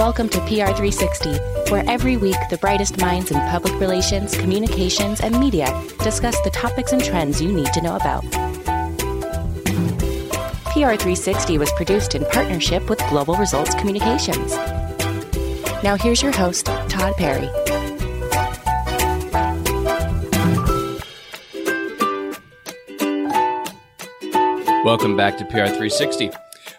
Welcome to PR360, where every week the brightest minds in public relations, communications, and media discuss the topics and trends you need to know about. PR360 was produced in partnership with Global Results Communications. Now here's your host, Todd Perry. Welcome back to PR360.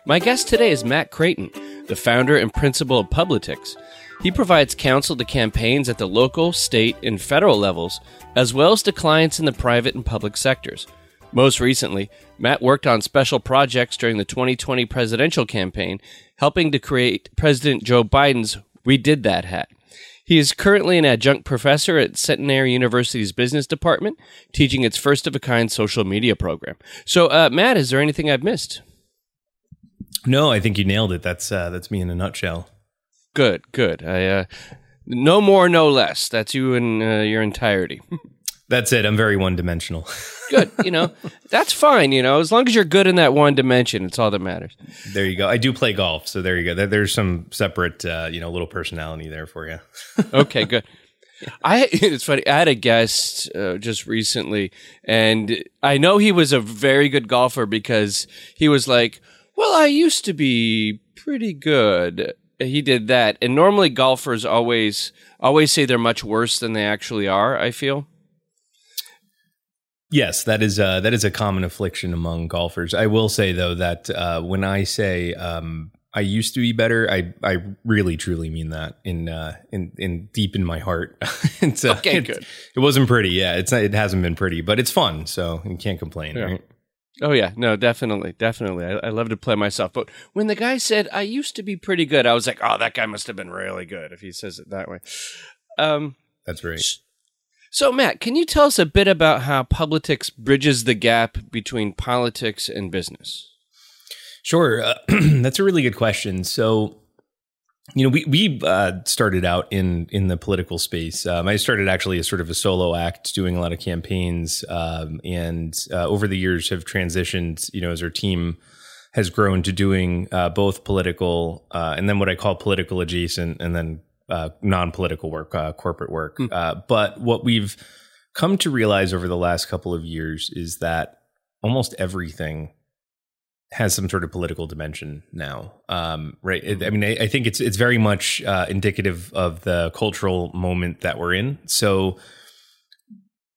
My guest today is Matt Krayton, the founder and principal of Publitics. He provides counsel to campaigns at the local, state, and federal levels, as well as to clients in the private and public sectors. Most recently, Matt worked on special projects during the 2020 presidential campaign, helping to create President Joe Biden's We Did That hat. He is currently an adjunct professor at Centenary University's business department, teaching its first of a kind social media program. So, uh, Matt, is there anything I've missed? No, I think you nailed it. That's uh, that's me in a nutshell. Good, good. I uh, no more, no less. That's you in uh, your entirety. That's it. I'm very one dimensional. good. You know, that's fine. You know, as long as you're good in that one dimension, it's all that matters. There you go. I do play golf, so there you go. There's some separate, uh, you know, little personality there for you. okay, good. I it's funny. I had a guest uh, just recently, and I know he was a very good golfer because he was like, "Well, I used to be pretty good." He did that, and normally golfers always always say they're much worse than they actually are. I feel. Yes, that is uh, that is a common affliction among golfers. I will say though that uh, when I say um, I used to be better, I I really truly mean that in uh, in in deep in my heart. it's, uh, okay, good. It wasn't pretty. Yeah, it's not, it hasn't been pretty, but it's fun, so you can't complain, yeah. right? Oh yeah, no, definitely, definitely. I, I, love to play myself, but when the guy said I used to be pretty good, I was like, oh, that guy must have been really good if he says it that way. Um, That's right. So, Matt, can you tell us a bit about how Publitics bridges the gap between politics and business? Sure. Uh, that's a really good question. So, you know, we we uh, started out in in the political space. Um, I started actually as sort of a solo act, doing a lot of campaigns, um, and uh, over the years have transitioned. You know, as our team has grown to doing uh, both political uh, and then what I call political adjacent, and then uh, non-political work, uh, corporate work. Mm. Uh, but what we've come to realize over the last couple of years is that almost everything has some sort of political dimension now, um, right? I mean, I, I, think it's it's very much uh, indicative of the cultural moment that we're in. So,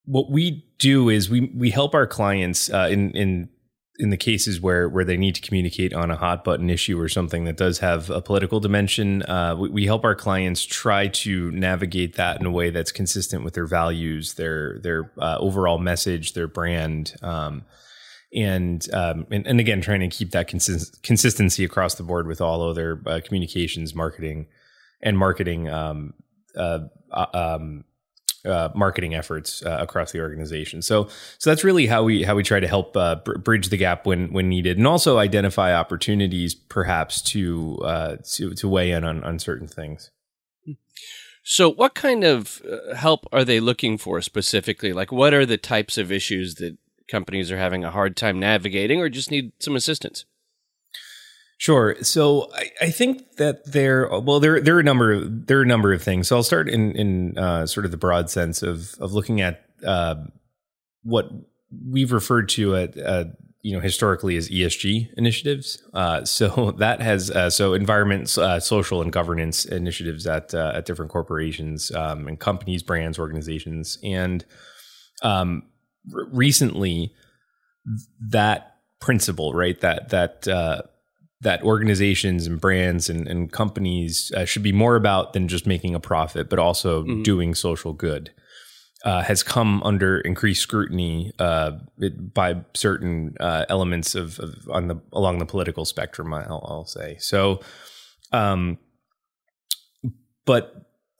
what we do is we we help our clients uh, in in in the cases where where they need to communicate on a hot button issue or something that does have a political dimension, uh, we, we, help our clients try to navigate that in a way that's consistent with their values, their their uh, overall message, their brand, um, and, um, and, and again trying to keep that consist- consistency across the board with all other uh, communications, marketing, and marketing. Um, uh, uh, um, uh, marketing efforts uh, across the organization. So, so that's really how we how we try to help uh, br- bridge the gap when when needed, and also identify opportunities perhaps to to, to weigh in on, on certain things. So, what kind of help are they looking for specifically? Like, what are the types of issues that companies are having a hard time navigating, or just need some assistance? Sure. So I, I, think that there, well, there there are a number of there are a number of things. So I'll start in in uh, sort of the broad sense of of looking at uh, what we've referred to at uh, you know historically as ESG initiatives. Uh, so that has uh, so environment, uh, social, and governance initiatives at at different corporations um, and companies, brands, organizations, and um, r- recently that principle, right? That that that organizations and brands and, and companies uh, should be more about than just making a profit, but also mm-hmm. doing social good. Uh, has come under increased scrutiny uh, by certain uh, elements of, of, on the along the political spectrum. I'll, I'll say so, um, but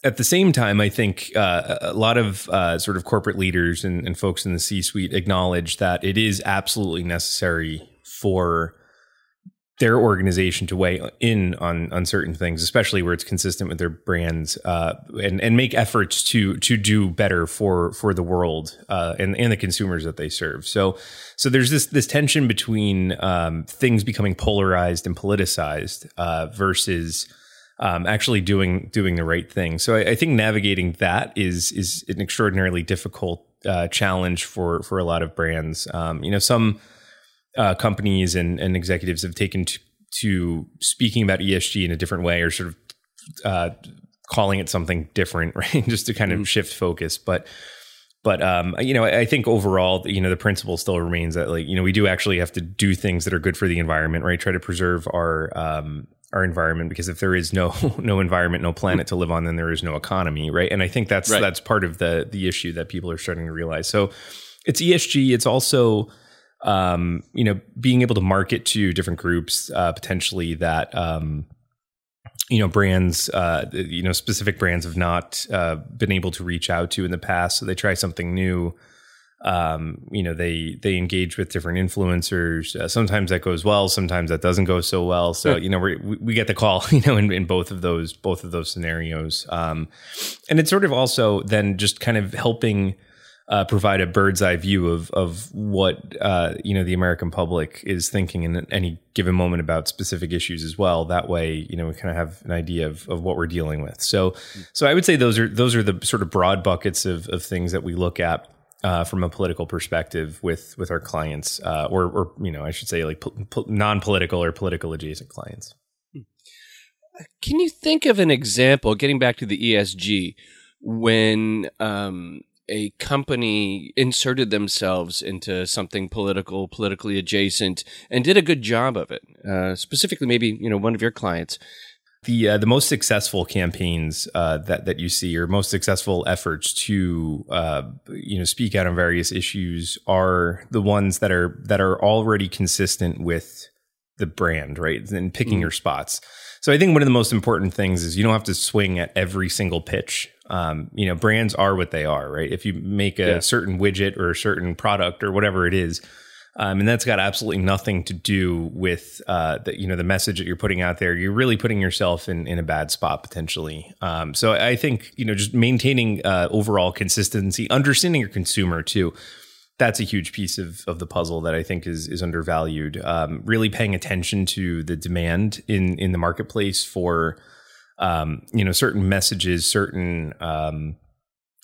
at the same time, I think uh, a lot of uh, sort of corporate leaders and, and folks in the C-suite acknowledge that it is absolutely necessary for their organization to weigh in on on certain things, especially where it's consistent with their brands, uh, and and make efforts to to do better for for the world uh, and and the consumers that they serve. So so there's this this tension between um, things becoming polarized and politicized uh, versus um, actually doing doing the right thing. So I, I, think navigating that is is an extraordinarily difficult uh, challenge for for a lot of brands. Um, you know, some uh, companies and, and executives have taken to, to speaking about ESG in a different way, or sort of uh, calling it something different, right? Just to kind of mm-hmm. shift focus, but but um, you know, I think overall, you know, the principle still remains that like you know we do actually have to do things that are good for the environment, right? Try to preserve our um, our environment because if there is no no environment, no planet to live on, then there is no economy, right? And I think that's right. that's part of the the issue that people are starting to realize. So it's ESG. It's also um, you know being able to market to different groups uh, potentially that um, you know brands uh, you know specific brands have not uh, been able to reach out to in the past so they try something new um, you know they they engage with different influencers uh, sometimes that goes well sometimes that doesn't go so well so you know we we get the call you know in, in both of those both of those scenarios um, and it's sort of also then just kind of helping uh, provide a bird's eye view of of what uh, you know the American public is thinking in any given moment about specific issues as well. That way, you know, we kind of have an idea of, of what we're dealing with. So, so I would say those are those are the sort of broad buckets of of things that we look at. Uh, from a political perspective, with with our clients, uh, or or you know, I should say, like po- po- non-political or political adjacent clients. Can you think of an example? Getting back to the ESG, when um, a company inserted themselves into something political, politically adjacent, and did a good job of it. Uh, specifically, maybe you know one of your clients. The uh, the most successful campaigns uh, that that you see, or most successful efforts to uh, you know speak out on various issues, are the ones that are that are already consistent with the brand, right? And picking mm. your spots. So I think one of the most important things is you don't have to swing at every single pitch. Um, you know, brands are what they are, right? If you make a yeah. certain widget or a certain product or whatever it is, um, and that's got absolutely nothing to do with uh, the you know the message that you're putting out there. You're really putting yourself in in a bad spot potentially. Um, so I think you know just maintaining uh, overall consistency, understanding your consumer too that's a huge piece of, of the puzzle that I think is is undervalued. Um, really paying attention to the demand in in the marketplace for um, you know certain messages, certain um,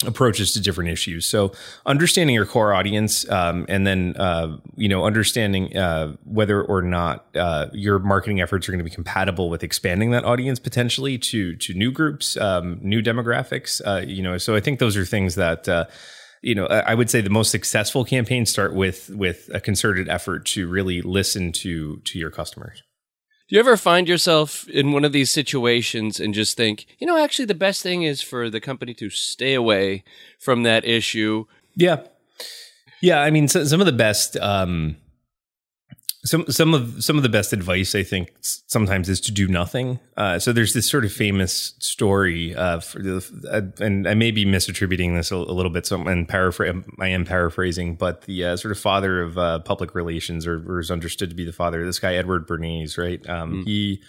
approaches to different issues. So understanding your core audience, um, and then uh, you know understanding uh, whether or not uh, your marketing efforts are going to be compatible with expanding that audience potentially to to new groups, um, new demographics. Uh, you know, so I think those are things that uh, you know, I would say the most successful campaigns start with with a concerted effort to really listen to to your customers. Do you ever find yourself in one of these situations and just think, you know, actually the best thing is for the company to stay away from that issue? Yeah. Yeah, I mean so, some of the best um some some of some of the best advice I think sometimes is to do nothing. Uh, so there's this sort of famous story, uh, the, uh, and I may be misattributing this a, a little bit. So I'm. I am paraphrasing, but the uh, sort of father of uh, public relations, or, or, is understood to be the father. This guy Edward Bernays, right? Um, mm. He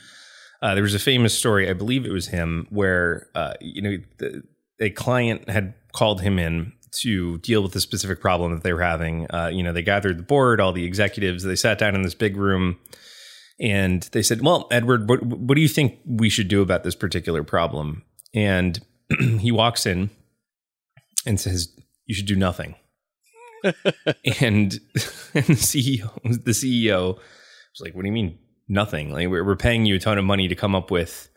uh, there was a famous story, I believe it was him, where you know the, a client had called him in to deal with the specific problem that they were having. Uh, you know, they gathered the board, all the executives, they sat down in this big room and they said, Well, Edward, what, what do you think we should do about this particular problem? And he walks in and says, You should do nothing. and, and the CEO, the CEO was like, What do you mean nothing? Like, we're, we're paying you a ton of money to come up with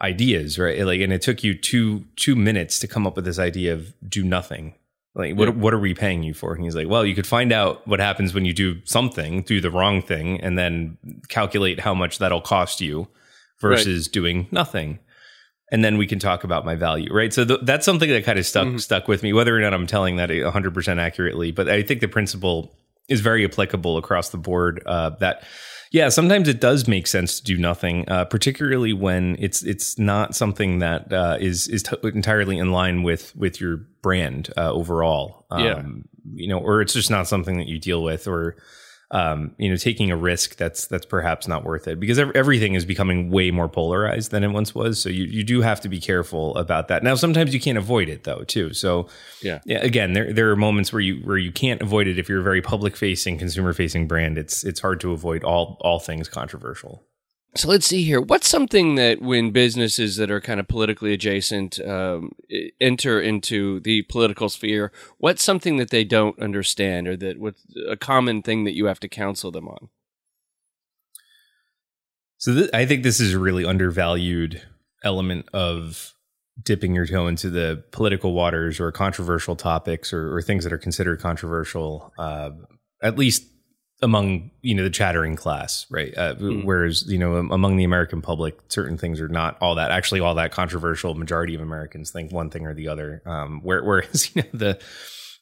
ideas, right? Like, and it took you two two minutes to come up with this idea of do nothing. Like, what what are we paying you for? And he's like, well, you could find out what happens when you do something, do the wrong thing, and then calculate how much that'll cost you versus right. doing nothing. And then we can talk about my value, right? So th- that's something that kind of stuck mm-hmm. stuck with me, whether or not I'm telling that 100% accurately. But I think the principle is very applicable across the board. Uh, that yeah, sometimes it does make sense to do nothing, uh, particularly when it's it's not something that uh, is is t- entirely in line with with your brand uh, overall. Um, yeah, you know, or it's just not something that you deal with, or um, you know, taking a risk that's that's perhaps not worth it because everything is becoming way more polarized than it once was. So you you do have to be careful about that. Now, sometimes you can't avoid it though, too. So yeah, yeah again, there there are moments where you where you can't avoid it if you're a very public facing, consumer facing brand. It's it's hard to avoid all all things controversial. So let's see here. What's something that when businesses that are kind of politically adjacent um, enter into the political sphere, what's something that they don't understand, or that what's a common thing that you have to counsel them on? So th- I think this is a really undervalued element of dipping your toe into the political waters or controversial topics or, or things that are considered controversial, uh, at least among you know the chattering class, right? Uh, mm. Whereas you know among the American public, certain things are not all that actually all that controversial. Majority of Americans think one thing or the other. Um, where, whereas you know the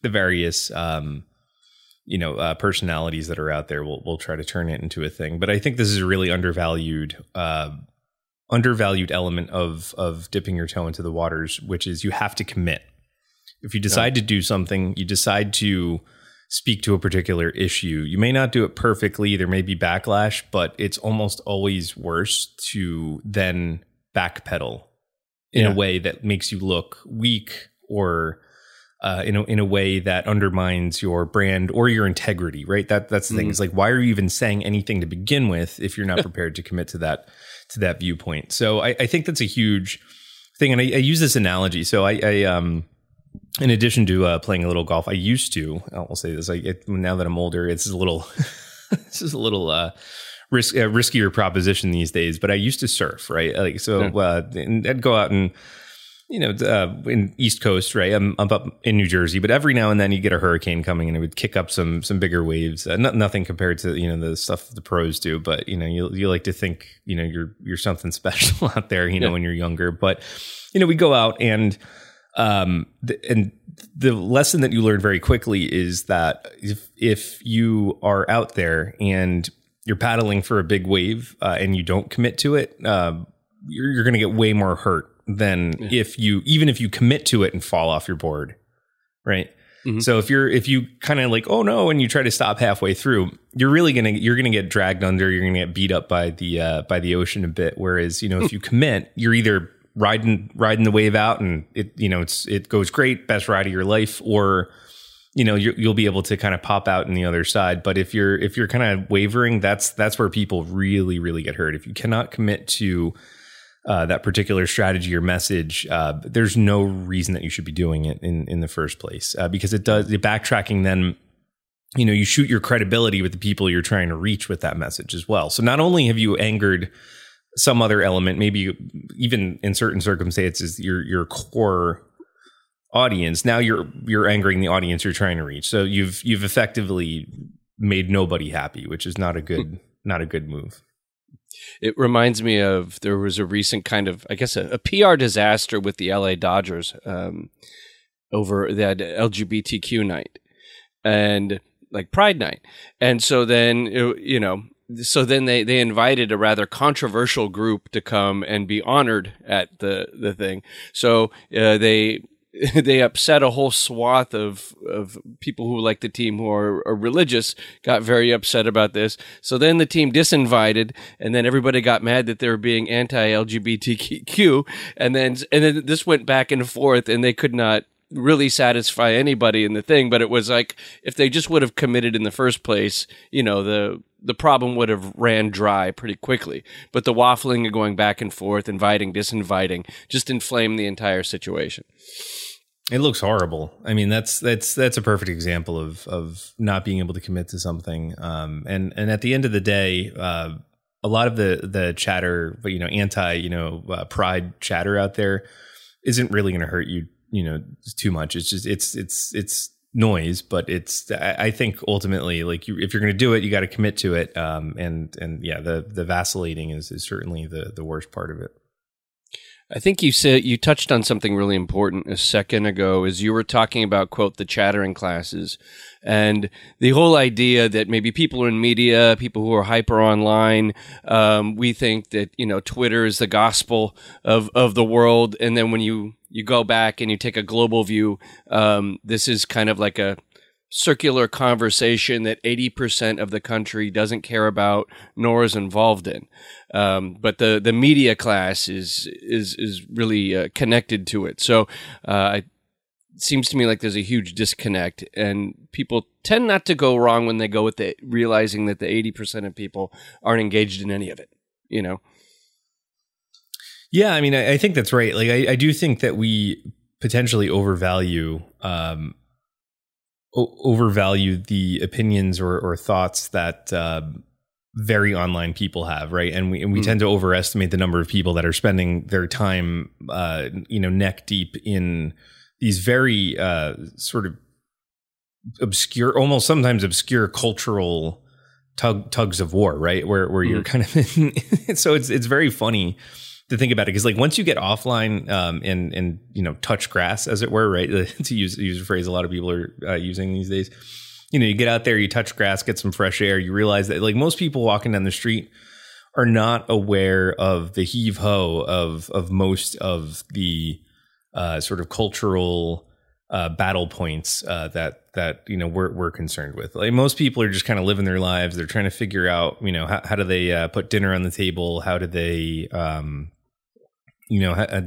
the various um, you know uh, personalities that are out there will will try to turn it into a thing. But I think this is a really undervalued. Uh, undervalued element of of dipping your toe into the waters which is you have to commit if you decide yeah. to do something you decide to speak to a particular issue. You may not do it perfectly, there may be backlash, but it's almost always worse to then backpedal in yeah. a way that makes you look weak or uh, in a in a way that undermines your brand or your integrity, right? That that's the mm. thing. It's like why are you even saying anything to begin with if you're not prepared to commit to that to that viewpoint? So I, I think that's a huge thing, and I, I use this analogy. So I, I um in addition to uh, playing a little golf, I used to. I'll say this: like it, now that I'm older, it's a little, this is a little uh, risk, uh, riskier proposition these days. But I used to surf, right? Like so, yeah. uh, I'd go out and you know, uh, in East Coast, right? I'm, I'm, up in New Jersey, but every now and then you get a hurricane coming and it would kick up some some bigger waves. Uh, nothing compared to you know the stuff the pros do, but you know you you like to think you know you're you're something special out there, you know, yeah. when you're younger. But you know we go out and um, and the lesson that you learn very quickly is that if if you are out there and you're paddling for a big wave uh, and you don't commit to it, uh, you're, you're going to get way more hurt than yeah. if you even if you commit to it and fall off your board, right? Mm-hmm. So if you're if you kind of like oh no and you try to stop halfway through, you're really gonna you're gonna get dragged under. You're gonna get beat up by the uh, by the ocean a bit. Whereas you know if you commit, you're either riding riding the wave out and it you know it's it goes great best ride of your life or you know you will be able to kind of pop out in the other side but if you're if you're kind of wavering that's that's where people really really get hurt if you cannot commit to uh, that particular strategy or message, uh, there's no reason that you should be doing it in in the first place uh, because it does the backtracking then you know you shoot your credibility with the people you're trying to reach with that message as well. So not only have you angered some other element, maybe even in certain circumstances, your your core audience. Now you're you're angering the audience you're trying to reach. So you've you've effectively made nobody happy, which is not a good not a good move. It reminds me of there was a recent kind of I guess a, a PR disaster with the LA Dodgers um, over that LGBTQ night and like Pride night, and so then you know so then they, they invited a rather controversial group to come and be honored at the, the thing. So uh, they they upset a whole swath of of people who like the team who are, are, religious got very upset about this. So then the team disinvited, and then everybody got mad that they were being anti LGBTQ, and then and then this went back and forth, and they could not really satisfy anybody in the thing. But it was like if they just would have committed in the first place, you know the the problem would have ran dry pretty quickly. But the waffling and going back and forth, inviting, disinviting, just inflamed the entire situation. It looks horrible. I mean, that's that's that's a perfect example of of not being able to commit to something. Um, and and at the end of the day, uh, a lot of the the chatter, but you know, anti you know uh, pride chatter out there, isn't really going to hurt you. You know, too much. It's just it's it's it's noise, but it's I think ultimately like you, if you're going to do it, you got to commit to it. Um, and and yeah, the the vacillating is is certainly the the worst part of it. I think you said you touched on something really important a second ago as you were talking about quote the chattering classes and the whole idea that maybe people are in media, people who are hyper online, um, we think that you know Twitter is the gospel of of the world, and then when you you go back and you take a global view, um, this is kind of like a circular conversation that 80% of the country doesn't care about nor is involved in. Um, but the, the media class is, is, is really uh, connected to it. So, uh, it seems to me like there's a huge disconnect and people tend not to go wrong when they go with the realizing that the 80% of people aren't engaged in any of it. you know. Yeah, I mean, I, I think that's right. Like, I, I, do think that we potentially overvalue um, o- overvalue the opinions or, or thoughts that uh, very online people have, right? And we and we mm. tend to overestimate the number of people that are spending their time, uh, you know, neck deep in these very uh, sort of obscure, almost sometimes obscure cultural tug tugs of war, right? Where where mm. you're kind of in, so it's it's very funny to think about it because like once you get offline um, and and you know touch grass as it were, right? to use use a phrase a lot of people are uh, using these days. You know, you get out there, you touch grass, get some fresh air. You realize that like most people walking down the street are not aware of the heave ho of of most of the uh, sort of cultural uh, battle points uh, that that you know we're we're concerned with. Like most people are just kind of living their lives. They're trying to figure out you know how, how do they uh, put dinner on the table? How do they um, you know uh,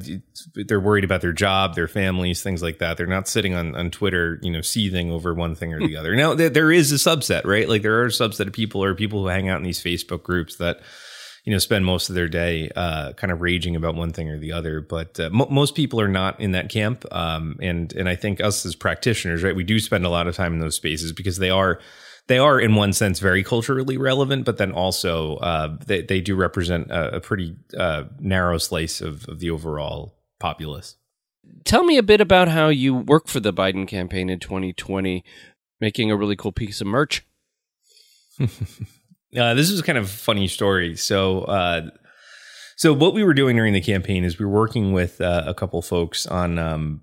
they're worried about their job, their families, things like that. They're not sitting on on Twitter you know seething over one thing or the other. Now there, there is a subset, right? Like there are a subset of people or people who hang out in these Facebook groups that you know spend most of their day uh, kind of raging about one thing or the other. But uh, most people are not in that camp, um, and and I think us as practitioners, right, we do spend a lot of time in those spaces because they are they are in one sense very culturally relevant, but then also uh, they they do represent a, a pretty uh, narrow slice of, of the overall populace. Tell me a bit about how you work for the Biden campaign in 2020, making a really cool piece of merch. Uh, this is kind of a funny story. So, uh, so what we were doing during the campaign is we were working with uh, a couple folks on um,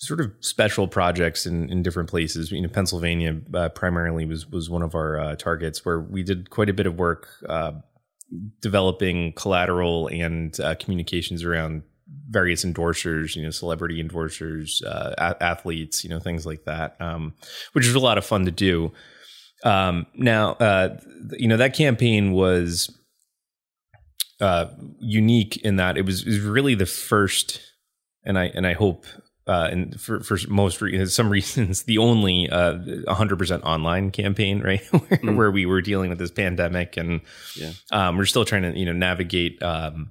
sort of special projects in, in different places. You know, Pennsylvania uh, primarily was was one of our uh, targets where we did quite a bit of work uh, developing collateral and communications around various endorsers, you know, celebrity endorsers, athletes, you know, things like that, um, which was a lot of fun to do. Um, now, uh, you know, that campaign was uh, unique in that it was, it was really the first, and I and I hope, uh, and for for most re- some reasons, the only uh, 100% online campaign, right, where, mm. where, we were dealing with this pandemic, and yeah. um, we're still trying to you know navigate. Um,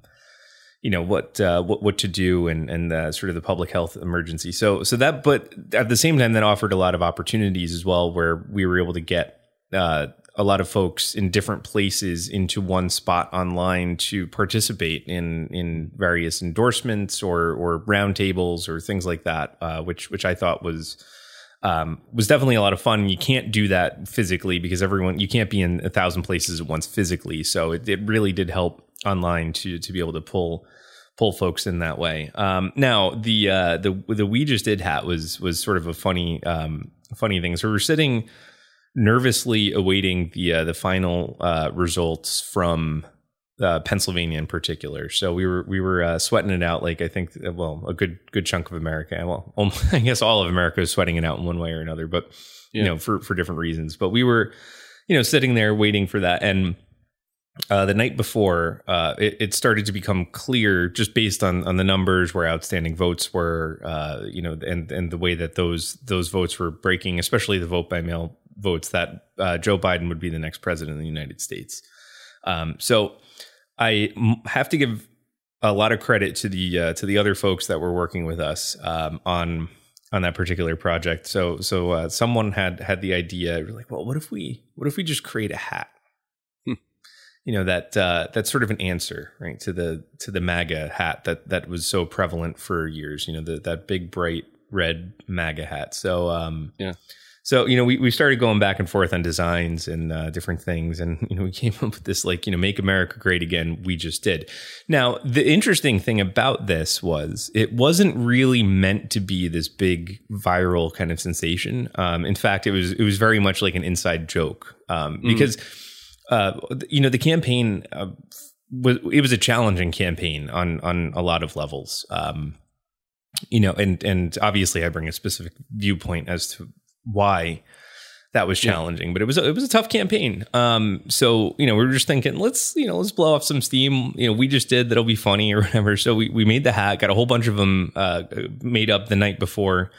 you know what uh, what what to do and and uh, sort of the public health emergency. So so that, but at the same time, that offered a lot of opportunities as well, where we were able to get uh, a lot of folks in different places into one spot online to participate in in various endorsements or or roundtables or things like that, uh, which which I thought was um, was definitely a lot of fun. You can't do that physically because everyone you can't be in a thousand places at once physically. So it, it really did help online to to be able to pull pull folks in that way. Um, now the uh, the the we just did hat was was sort of a funny um, funny thing. So we we're sitting nervously awaiting the uh, the final uh, results from uh, Pennsylvania in particular. So we were we were uh, sweating it out like I think uh, well a good good chunk of America. Well, I guess all of America is sweating it out in one way or another, but yeah. you know for for different reasons. But we were you know sitting there waiting for that and. Uh, the night before, uh, it, it, started to become clear just based on on the numbers where outstanding votes were, uh, you know, and and the way that those those votes were breaking, especially the vote by mail votes that uh, Joe Biden would be the next president of the United States. Um, so I m- have to give a lot of credit to the uh, to the other folks that were working with us um, on on that particular project. So so uh, someone had had the idea like, well, what if we what if we just create a hat? Hmm. You know that uh, that's sort of an answer, right, to the to the MAGA hat that that was so prevalent for years. You know, the, that big bright red MAGA hat. So um, yeah so you know we, we started going back and forth on designs and uh, different things. And you know we came up with this like you know make america great again. We just did. Now the interesting thing about this was it wasn't really meant to be this big viral kind of sensation. Um, in fact it was it was very much like an inside joke. Um, mm. because uh, you know the campaign uh, was it was a challenging campaign on on a lot of levels. Um, you know and and obviously i bring a specific viewpoint as to why that was challenging, but it was a, it was a tough campaign. Um, so you know we were just thinking, let's you know let's blow off some steam. You know we just did that'll be funny or whatever. So we we made the hat, got a whole bunch of them uh, made up the night before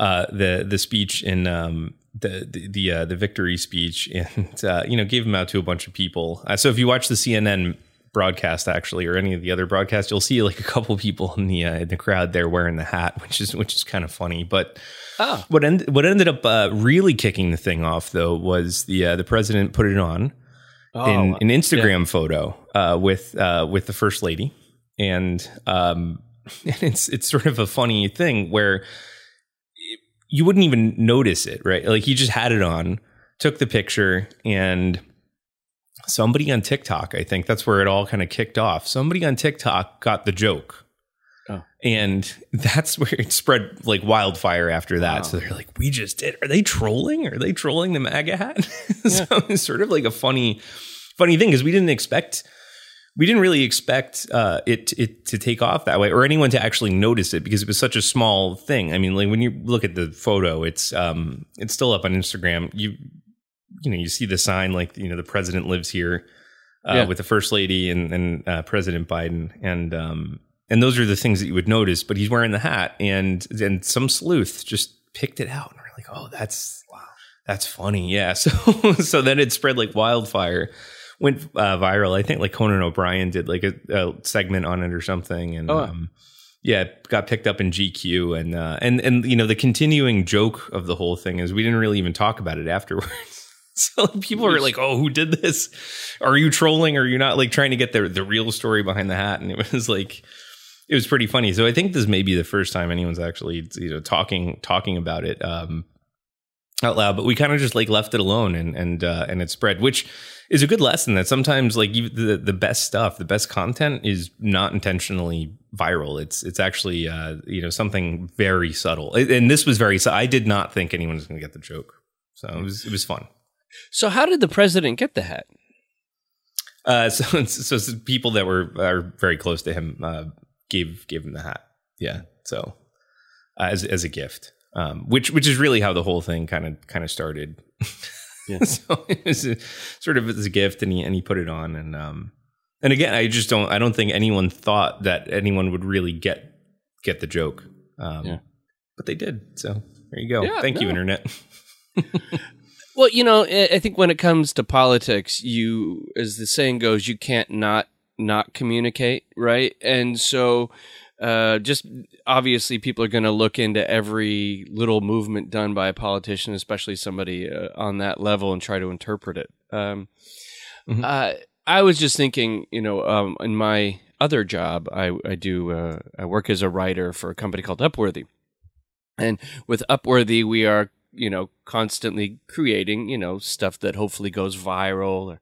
uh, the the speech in um, the the the, uh, the victory speech, and uh, you know gave them out to a bunch of people. Uh, so if you watch the CNN broadcast actually, or any of the other broadcasts, you'll see like a couple people in the uh, in the crowd there wearing the hat, which is which is kind of funny. But oh. what end, what ended up uh, really kicking the thing off though was the uh, the president put it on oh, in an Instagram yeah. photo uh, with uh, with the first lady, and um, and it's it's sort of a funny thing where you wouldn't even notice it, right? Like he just had it on, took the picture, and somebody on TikTok, I think that's where it all kind of kicked off. Somebody on TikTok got the joke. Oh. And that's where it spread like wildfire after that. Wow. So they're like, we just did. Are they trolling? Are they trolling the MAGA hat? Yeah. so it's sort of like a funny, funny thing because we didn't expect we didn't really expect uh, it it to take off that way or anyone to actually notice it because it was such a small thing. I mean, like when you look at the photo, it's um it's still up on Instagram. You you know you see the sign like you know the president lives here uh, yeah. with the first lady and and uh, President Biden and um and those are the things that you would notice. But he's wearing the hat and and some sleuth just picked it out and we're like, oh, that's wow, that's funny, yeah. So so then it spread like wildfire went uh, viral. I think like Conan O'Brien did like a, a segment on it or something, and oh. um, yeah, got picked up in GQ. And uh, and and you know the continuing joke of the whole thing is we didn't really even talk about it afterwards. so people are like, "Oh, who did this? Are you trolling? Or are you not like trying to get the the real story behind the hat?" And it was like. It was pretty funny. So I think this may be the first time anyone's actually, you know, talking talking about it um, out loud. But we kind of just like left it alone, and and uh, and it spread. Which is a good lesson that sometimes like the the best stuff, the best content is not intentionally viral. It's it's actually uh, you know something very subtle. And this was very. I did not think anyone was going to get the joke, so it was it was fun. So how did the president get the hat? Uh, so, so people that were are very close to him uh, gave gave him the hat. Yeah, so uh, as as a gift, um, which which is really how the whole thing kind of kind of started. Yeah. so it was a, sort of as a gift, and he and he put it on, and um, and again, I just don't, I don't think anyone thought that anyone would really get get the joke, um, yeah. but they did. So there you go. Yeah, Thank no. you, internet. well, you know, I think when it comes to politics, you, as the saying goes, you can't not not communicate, right? And so uh, just obviously people are going to look into every little movement done by a politician, especially somebody uh, on that level, and try to interpret it. Um, mm-hmm. uh, I was just thinking, you know, um, in my other job, I, I do uh, I work as a writer for a company called Upworthy, and with Upworthy, we are you know constantly creating you know stuff that hopefully goes viral or,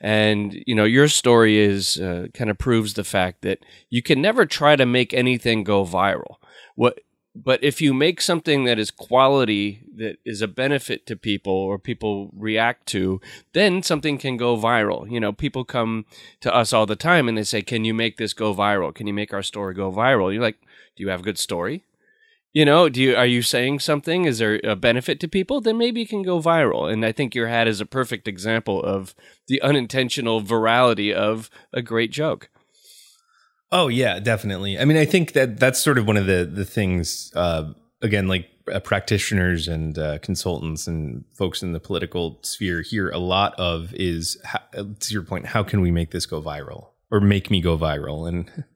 and you know your story is uh, kind of proves the fact that you can never try to make anything go viral. What but if you make something that is quality that is a benefit to people or people react to then something can go viral. You know people come to us all the time and they say can you make this go viral? Can you make our story go viral? You're like do you have a good story you know do you are you saying something? Is there a benefit to people? Then maybe it can go viral. And i think your hat is a perfect example of the unintentional virality of a great joke. Oh yeah definitely. I mean i think that that's sort of one of the the things uh, again like uh, practitioners and uh, consultants and folks in the political sphere hear a lot of is how, to your point how can we make this go viral or make me go viral? And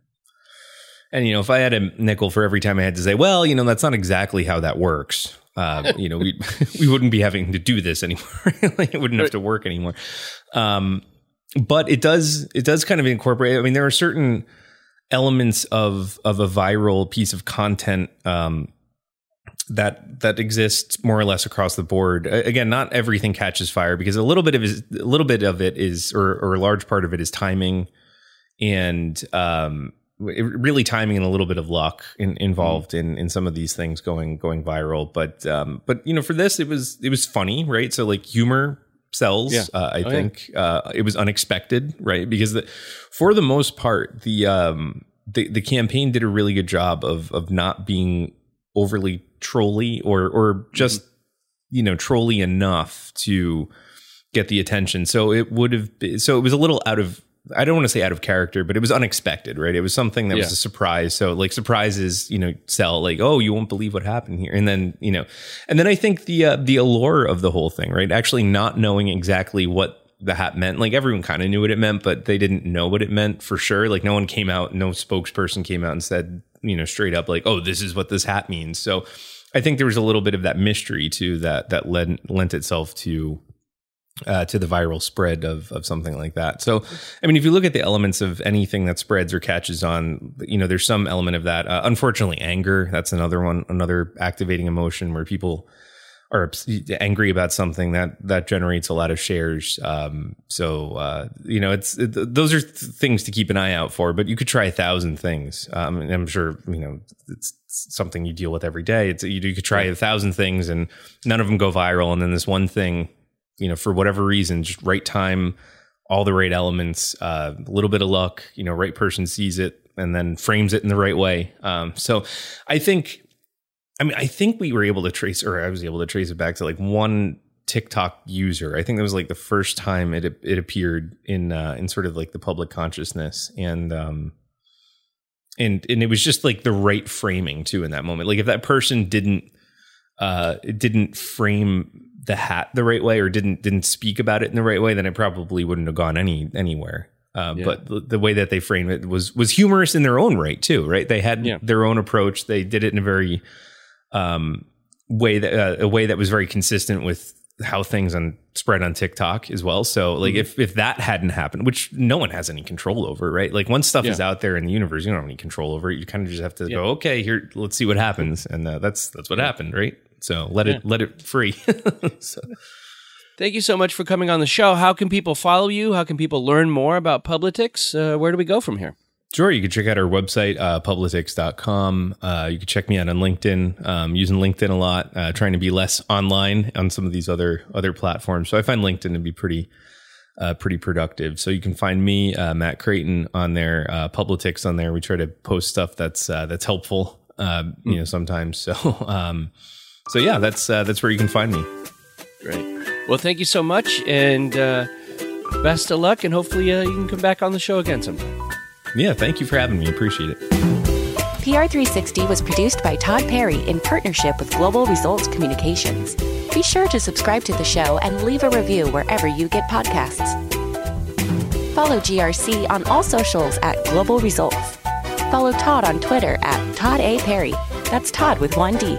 and you know, if I had a nickel for every time I had to say, well, you know, that's not exactly how that works. Uh, you know, we we wouldn't be having to do this anymore. like it wouldn't have to work anymore. Um, but it does it does kind of incorporate. I mean, there are certain elements of of a viral piece of content um, that that exists more or less across the board. Again, not everything catches fire because a little bit of is a little bit of it is, or, or a large part of it is timing and um, really timing and a little bit of luck in, involved mm. in in some of these things going going viral. But um, but you know, for this, it was it was funny, right? So like humor sells. Yeah. Uh, I oh, think yeah. uh, it was unexpected, right? Because the, for the most part, the um the the campaign did a really good job of of not being overly trolly or or just mm-hmm. you know trolly enough to get the attention. So it would have been, so it was a little out of I don't want to say out of character, but it was unexpected, right? It was something that yeah. was a surprise. So like surprises, you know, sell like, oh, you won't believe what happened here, and then you know, and then I think the uh, the allure of the whole thing, right? Actually, not knowing exactly what the hat meant. Like everyone kind of knew what it meant, but they didn't know what it meant for sure. Like no one came out, no spokesperson came out and said, you know, straight up like, "Oh, this is what this hat means." So I think there was a little bit of that mystery too that that led lent itself to uh, to the viral spread of of something like that. So, I mean, if you look at the elements of anything that spreads or catches on, you know, there's some element of that. Uh, unfortunately, anger that's another one, another activating emotion where people are angry about something that that generates a lot of shares. Um, so uh, you know, it's it, those are th- things to keep an eye out for. But you could try a thousand things. Um, and I'm sure you know it's something you deal with every day. It's you, you could try a thousand things and none of them go viral, and then this one thing, you know, for whatever reason, just right time, all the right elements, uh, a little bit of luck, you know, right person sees it and then frames it in the right way. Um, so I think I mean, I think we were able to trace, or I was able to trace it back to like one TikTok user. I think that was like the first time it it appeared in uh, in sort of like the public consciousness, and um, and and it was just like the right framing too in that moment. Like if that person didn't uh didn't frame the hat the right way or didn't didn't speak about it in the right way, then it probably wouldn't have gone any anywhere. Uh, yeah. But the, the, way that they framed it was was humorous in their own right too, right? They had yeah. their own approach. They did it in a very um, way that uh, a way that was very consistent with how things on spread on TikTok as well. So like mm-hmm. if if that hadn't happened, which no one has any control over, right? Like once stuff yeah. is out there in the universe, you don't have any control over it. You kind of just have to yeah. go, okay, here, let's see what happens, and uh, that's that's what happened, right? So let yeah. it let it free. so. Thank you so much for coming on the show. How can people follow you? How can people learn more about Publitics? Uh, where do we go from here? Sure. You can check out our website, uh, publitics.com. Uh, you can check me out on LinkedIn, um, using LinkedIn a lot, uh, trying to be less online on some of these other, other platforms. So I find LinkedIn to be pretty, uh, pretty productive. So you can find me, uh, Matt Krayton on there, uh, Publitics on there. We try to post stuff that's, uh, that's helpful, uh, you know, sometimes. So, um, so yeah, that's, uh, that's where you can find me. Great. Well, thank you so much and, uh, best of luck and hopefully uh, you can come back on the show again sometime. Yeah, thank you for having me. Appreciate it. PR360 was produced by Todd Perry in partnership with Global Results Communications. Be sure to subscribe to the show and leave a review wherever you get podcasts. Follow GRC on all socials at Global Results. Follow Todd on Twitter at Todd A. Perry. That's Todd with one D.